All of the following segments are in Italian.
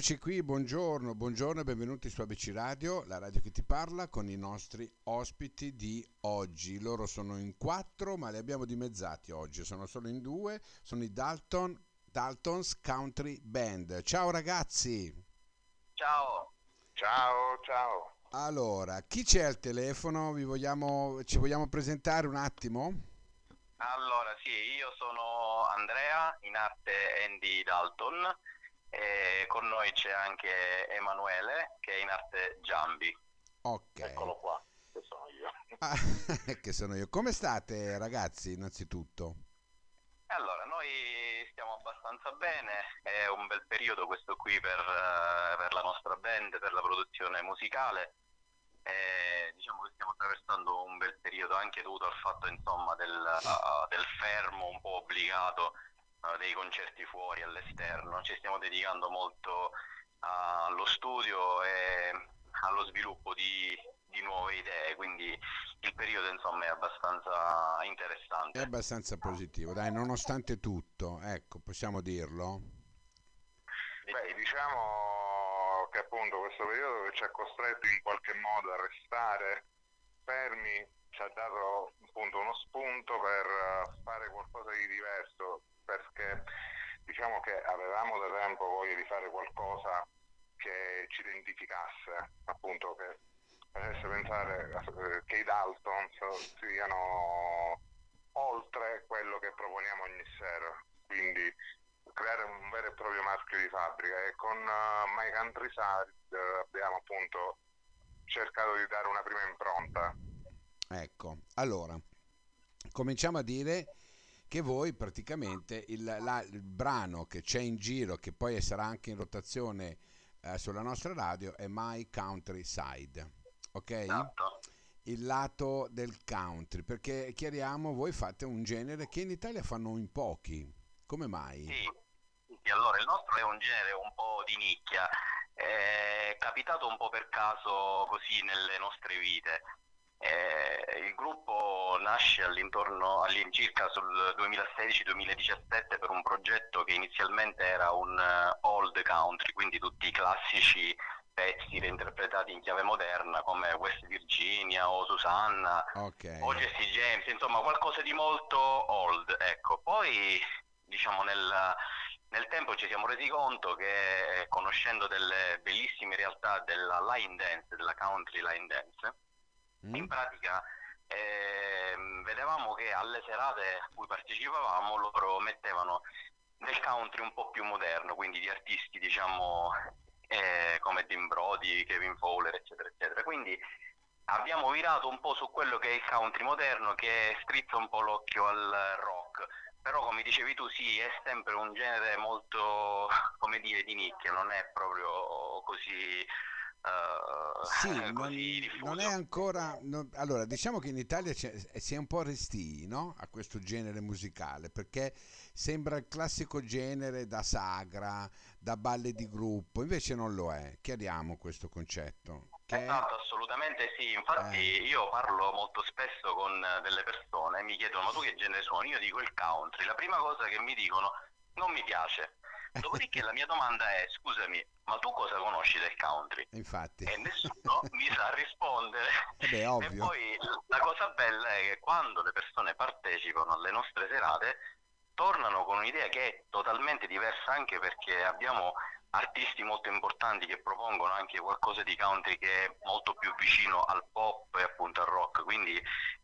Eccoci qui, buongiorno, buongiorno e benvenuti su ABC Radio, la radio che ti parla, con i nostri ospiti di oggi. Loro sono in quattro, ma li abbiamo dimezzati oggi, sono solo in due, sono i Dalton, Dalton's Country Band. Ciao ragazzi! Ciao! Ciao, ciao! Allora, chi c'è al telefono? Vogliamo, ci vogliamo presentare un attimo? Allora, sì, io sono Andrea, in arte Andy Dalton e con noi c'è anche Emanuele che è in arte Giambi. Ok. Eccolo qua, che sono io. Ah, che sono io. Come state ragazzi innanzitutto? Allora, noi stiamo abbastanza bene, è un bel periodo questo qui per, eh, per la nostra band, per la produzione musicale. E diciamo che stiamo attraversando un bel periodo anche dovuto al fatto insomma, del, uh, del fermo un po' obbligato dei concerti fuori all'esterno. Ci stiamo dedicando molto uh, allo studio e allo sviluppo di, di, nuove idee, quindi il periodo insomma è abbastanza interessante. È abbastanza positivo, dai, nonostante tutto, ecco, possiamo dirlo? Beh, diciamo che appunto questo periodo che ci ha costretto in qualche modo a restare fermi ci ha dato appunto uno spunto per eh, fare qualcosa di diverso perché diciamo che avevamo da tempo voglia di fare qualcosa che ci identificasse, appunto che facesse pensare eh, che i Daltons siano oltre quello che proponiamo ogni sera, quindi creare un vero e proprio marchio di fabbrica e con uh, My Countryside abbiamo appunto cercato di dare una prima impronta. Ecco, allora, cominciamo a dire che voi praticamente il, la, il brano che c'è in giro, che poi sarà anche in rotazione eh, sulla nostra radio, è My Countryside, ok? Esatto. Il lato del country, perché chiariamo, voi fate un genere che in Italia fanno in pochi, come mai? Sì. sì, allora il nostro è un genere un po' di nicchia, è capitato un po' per caso così nelle nostre vite. Eh, il gruppo nasce all'intorno all'incirca sul 2016-2017 per un progetto che inizialmente era un uh, old country, quindi tutti i classici pezzi reinterpretati in chiave moderna come West Virginia o Susanna Ok. o Jesse James, insomma qualcosa di molto old. Ecco, poi diciamo nel, nel tempo ci siamo resi conto che conoscendo delle bellissime realtà della line dance, della country line dance, Mm? in pratica ehm, vedevamo che alle serate a cui partecipavamo loro mettevano del country un po' più moderno, quindi di artisti diciamo eh, come Tim Brody, Kevin Fowler, eccetera, eccetera. Quindi abbiamo virato un po' su quello che è il country moderno che strizza un po' l'occhio al rock. Però come dicevi tu sì, è sempre un genere molto, come dire, di nicchia, non è proprio così... Uh, Sì, non, così diffuso. non è ancora. no- allora, diciamo che in Italia c'è- si è un po' restii no? a questo genere musicale perché sembra il classico genere da sagra, da balle di gruppo, invece non lo è. Chiariamo questo concetto. Che Esatto, assolutamente sì. Infatti Eh. io parlo molto spesso con eh, delle persone e mi chiedono ma tu che genere suoni? Io dico il country. La prima cosa che mi dicono non mi piace. Dopodiché la mia domanda è scusami, ma tu cosa conosci del country? infatti, E nessuno mi sa rispondere. Eh beh, E poi la cosa bella è che quando le persone partecipano alle nostre serate tornano con un'idea che è totalmente diversa anche perché abbiamo artisti molto importanti che propongono anche qualcosa di country che è molto più vicino al pop e appunto al rock, quindi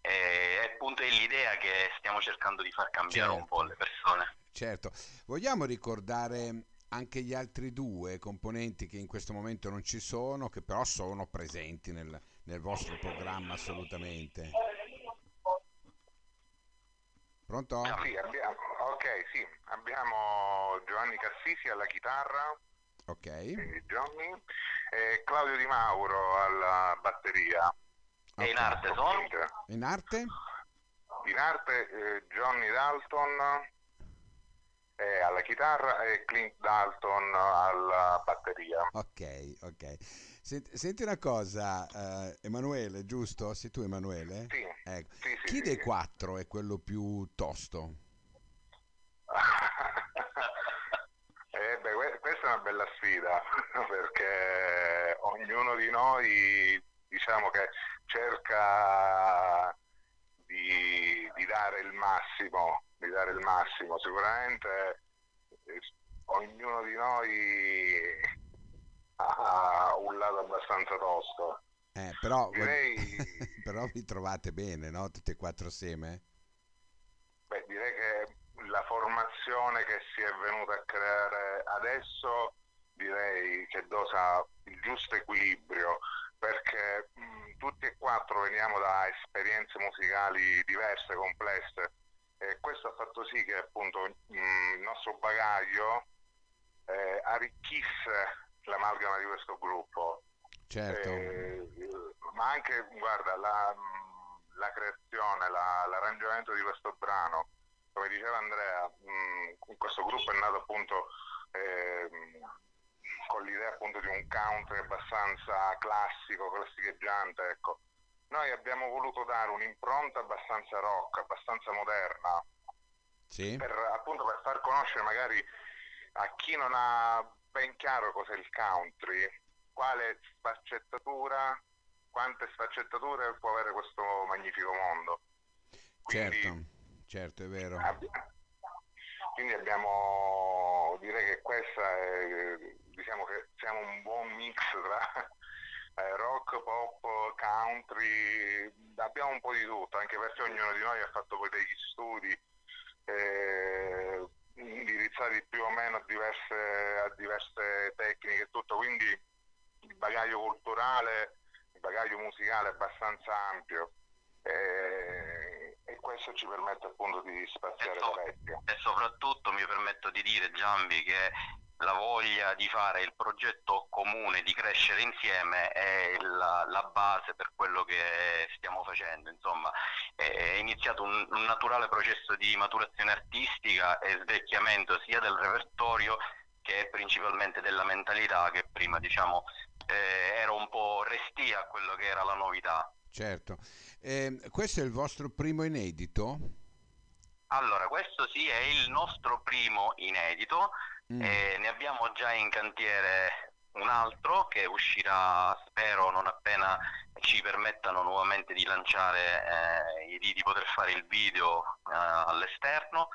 eh, è appunto è l'idea che stiamo cercando di far cambiare un Certo. po' le persone. Certo, vogliamo ricordare anche gli altri due componenti che in questo momento non ci sono, che però sono presenti nel, nel vostro programma assolutamente. Pronto? Sì, abbiamo, ok, sì, abbiamo Giovanni Cassisi alla chitarra, Ok, quindi Johnny, e Claudio Di Mauro alla batteria. E in arte sono? In arte? In arte eh, Johnny Dalton eh, alla chitarra e Clint Dalton alla batteria. Ok, ok. Senti, senti una cosa, eh, Emanuele, giusto? Sei tu Emanuele? Sì, Ecco. sì, sì, Chi sì, dei sì. quattro è quello più tosto? Eh, beh, que- questa è una bella sfida perché ognuno di noi diciamo che cerca di, di dare il massimo, di dare il massimo. Sicuramente eh, ognuno di noi ha un lato abbastanza tosto. Eh, però, direi... però vi trovate bene, no? Tutti e quattro assieme? Beh, direi che la formazione che si è venuta a creare adesso direi che dosa il giusto equilibrio perché mh, tutti e quattro veniamo da esperienze musicali diverse, complesse e questo ha fatto sì che appunto mh, il nostro bagaglio eh, arricchisse l'amalgama di questo gruppo. Certo. Eh, ma anche, guarda, la, la creazione, la, l'arrangiamento di questo brano, come diceva Andrea, mh, questo gruppo è nato appunto eh, con l'idea appunto di un country abbastanza classico, classicheggiante, ecco. Noi abbiamo voluto dare un'impronta abbastanza rock, abbastanza moderna, sì. per, appunto per far conoscere magari a chi non ha ben chiaro cos'è il country, quale sfaccettatura, quante sfaccettature può avere questo magnifico mondo. Quindi, certo, certo, è vero. Abbi- quindi abbiamo, direi che questa è, diciamo che siamo un buon mix tra eh, rock, pop, country, abbiamo un po' di tutto, anche perché ognuno di noi ha fatto poi degli studi. Eh, indirizzati più o meno a diverse, a diverse tecniche e tutto, quindi il bagaglio culturale, il bagaglio musicale è abbastanza ampio e, e questo ci permette appunto di spaziare e, so, parecchio. E soprattutto mi permetto di dire Giambi che la voglia di fare il progetto comune, di crescere insieme è la, la base per quello che stiamo facendo. Insomma, è iniziato un, un, naturale processo di maturazione artistica e svecchiamento sia del repertorio che principalmente della mentalità che prima diciamo eh, era un po' restia a quello che era la novità. Certo. Eh, questo è il vostro primo inedito? Allora, questo sì è il nostro primo inedito Mm. E ne abbiamo già in cantiere un altro che uscirà, spero, non appena ci permettano nuovamente di lanciare, eh, di, di, poter fare il video eh, all'esterno.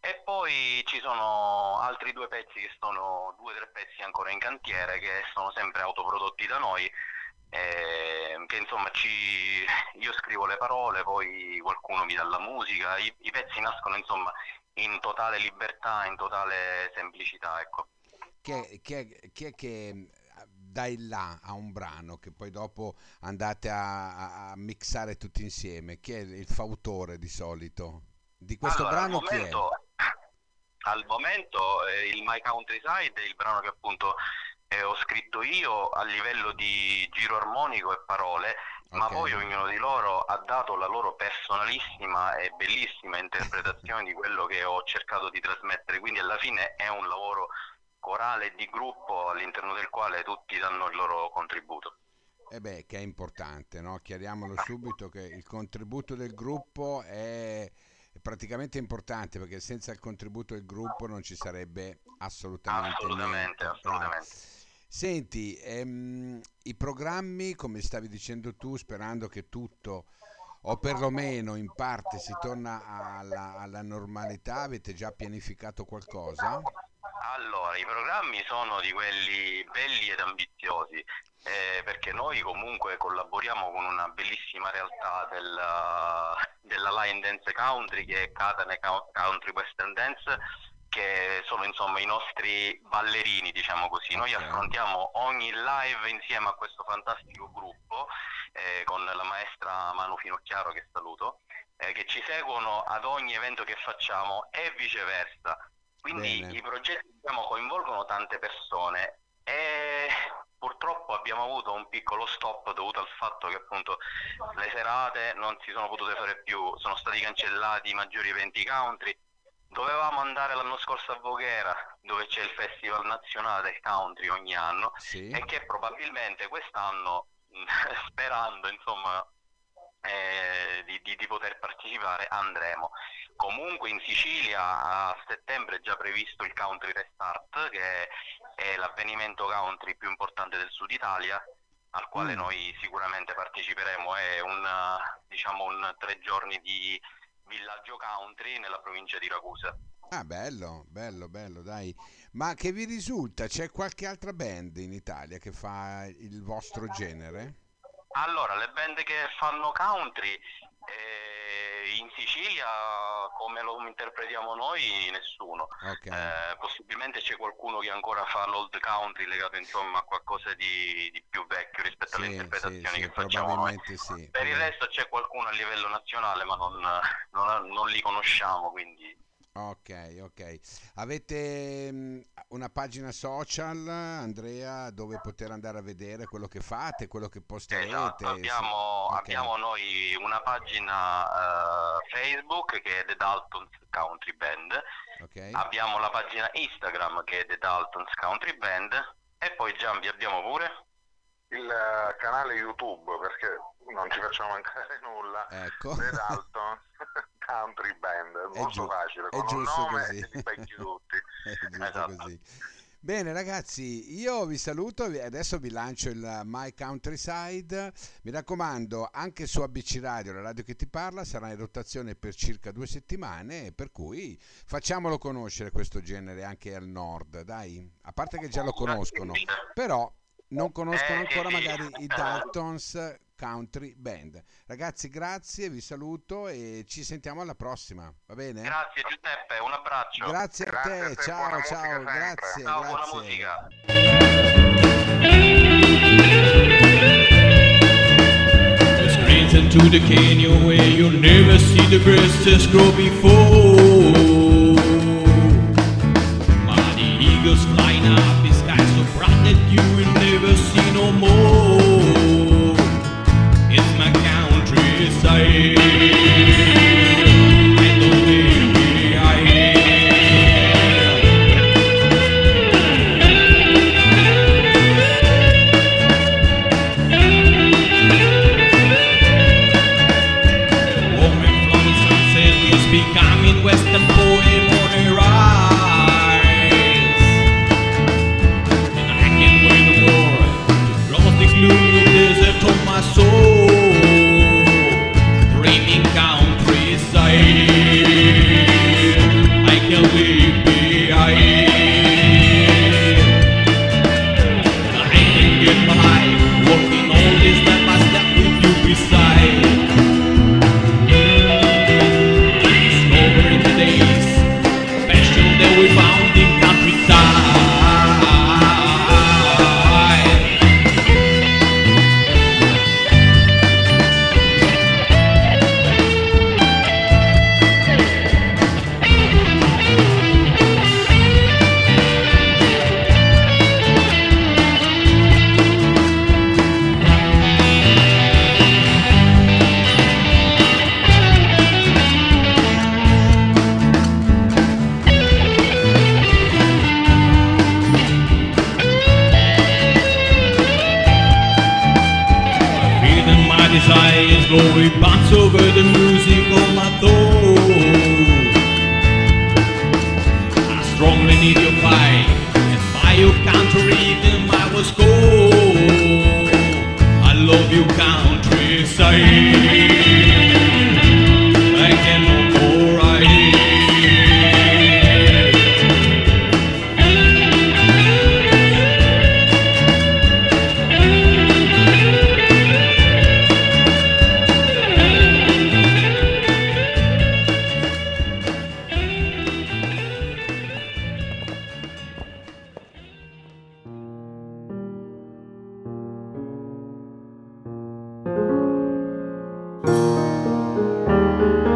E poi ci sono altri due pezzi che sono due o tre pezzi ancora in cantiere che sono sempre autoprodotti da noi. Eh, che insomma ci, io scrivo le parole, poi qualcuno mi dà la musica, i, i pezzi nascono insomma in totale libertà, in totale semplicità. Ecco. È, chi è che dà il là a un brano che poi dopo andate a, a, mixare tutti insieme? Chi è il fautore di solito? Di questo allora, brano momento, chi è? Al momento eh, il My Countryside è il brano che appunto eh, ho scritto io a livello di giro armonico e parole ma poi ognuno di loro ha dato la loro personalissima e bellissima interpretazione di quello che ho cercato di trasmettere, quindi alla fine è un lavoro corale di gruppo all'interno del quale tutti danno il loro contributo. E eh beh, che è importante, no? chiariamolo subito che il contributo del gruppo è praticamente importante perché senza il contributo del gruppo non ci sarebbe assolutamente, assolutamente niente. Assolutamente. Senti, ehm, i programmi, come stavi dicendo tu, sperando che tutto, o perlomeno in parte, si torna alla, alla normalità, avete già pianificato qualcosa? Allora, i programmi sono di quelli belli ed ambiziosi, eh, perché noi comunque collaboriamo con una bellissima realtà della, della Line Dance Country che è Catane Country Western Dance che sono insomma i nostri ballerini, diciamo così. Noi affrontiamo ogni live insieme a questo fantastico gruppo eh, con la maestra Manu Finocchiaro che saluto, eh, che ci seguono ad ogni evento che facciamo e viceversa. Quindi Bene. i progetti diciamo, coinvolgono tante persone e purtroppo abbiamo avuto un piccolo stop dovuto al fatto che appunto le serate non si sono potute fare più, sono stati cancellati i maggiori eventi country Dovevamo andare l'anno scorso a Voghera, dove c'è il Festival Nazionale del Country ogni anno, sì. e che probabilmente quest'anno, sperando insomma eh, di, di, di, poter partecipare, andremo. Comunque in Sicilia a settembre è già previsto il Country Restart, che è l'avvenimento country più importante del sud Italia al quale mm. noi sicuramente parteciperemo. È un, diciamo, un tre giorni di villaggio country nella provincia di Ragusa. Ah, bello, bello, bello, dai. Ma che vi risulta? C'è qualche altra band in Italia che fa il vostro genere? Allora, le band che fanno country eh, Sicilia, come lo interpretiamo noi, nessuno. Okay. Eh, possibilmente c'è qualcuno che ancora fa l'old country legato insomma a qualcosa di, di più vecchio rispetto sì, alle interpretazioni sì, che facciamo noi. Per il resto c'è qualcuno a livello nazionale, ma non, non, non li conosciamo, quindi Ok, ok. Avete um, una pagina social, Andrea, dove poter andare a vedere quello che fate, quello che posterete? Esatto, abbiamo, okay. abbiamo noi una pagina uh, Facebook che è The Daltons Country Band, okay. abbiamo la pagina Instagram che è The Daltons Country Band e poi Giambi abbiamo pure il uh, canale YouTube perché non ci facciamo mancare nulla. Ecco. Daltons country band, è molto giu- facile, è nome così. è giusto esatto. così. Bene ragazzi, io vi saluto, adesso vi lancio il My Countryside, mi raccomando anche su ABC Radio, la radio che ti parla, sarà in rotazione per circa due settimane, per cui facciamolo conoscere questo genere anche al nord, dai, a parte che già lo conoscono, però non conoscono eh, ancora magari i Daltons Country Band. Ragazzi, grazie, vi saluto e ci sentiamo alla prossima, va bene? Grazie Giuseppe, un abbraccio. Grazie, grazie a te, a te ciao, ciao, grazie. Ciao, grazie. buona musica. into the canyon where you'll never see the just grow before. vai. Over the music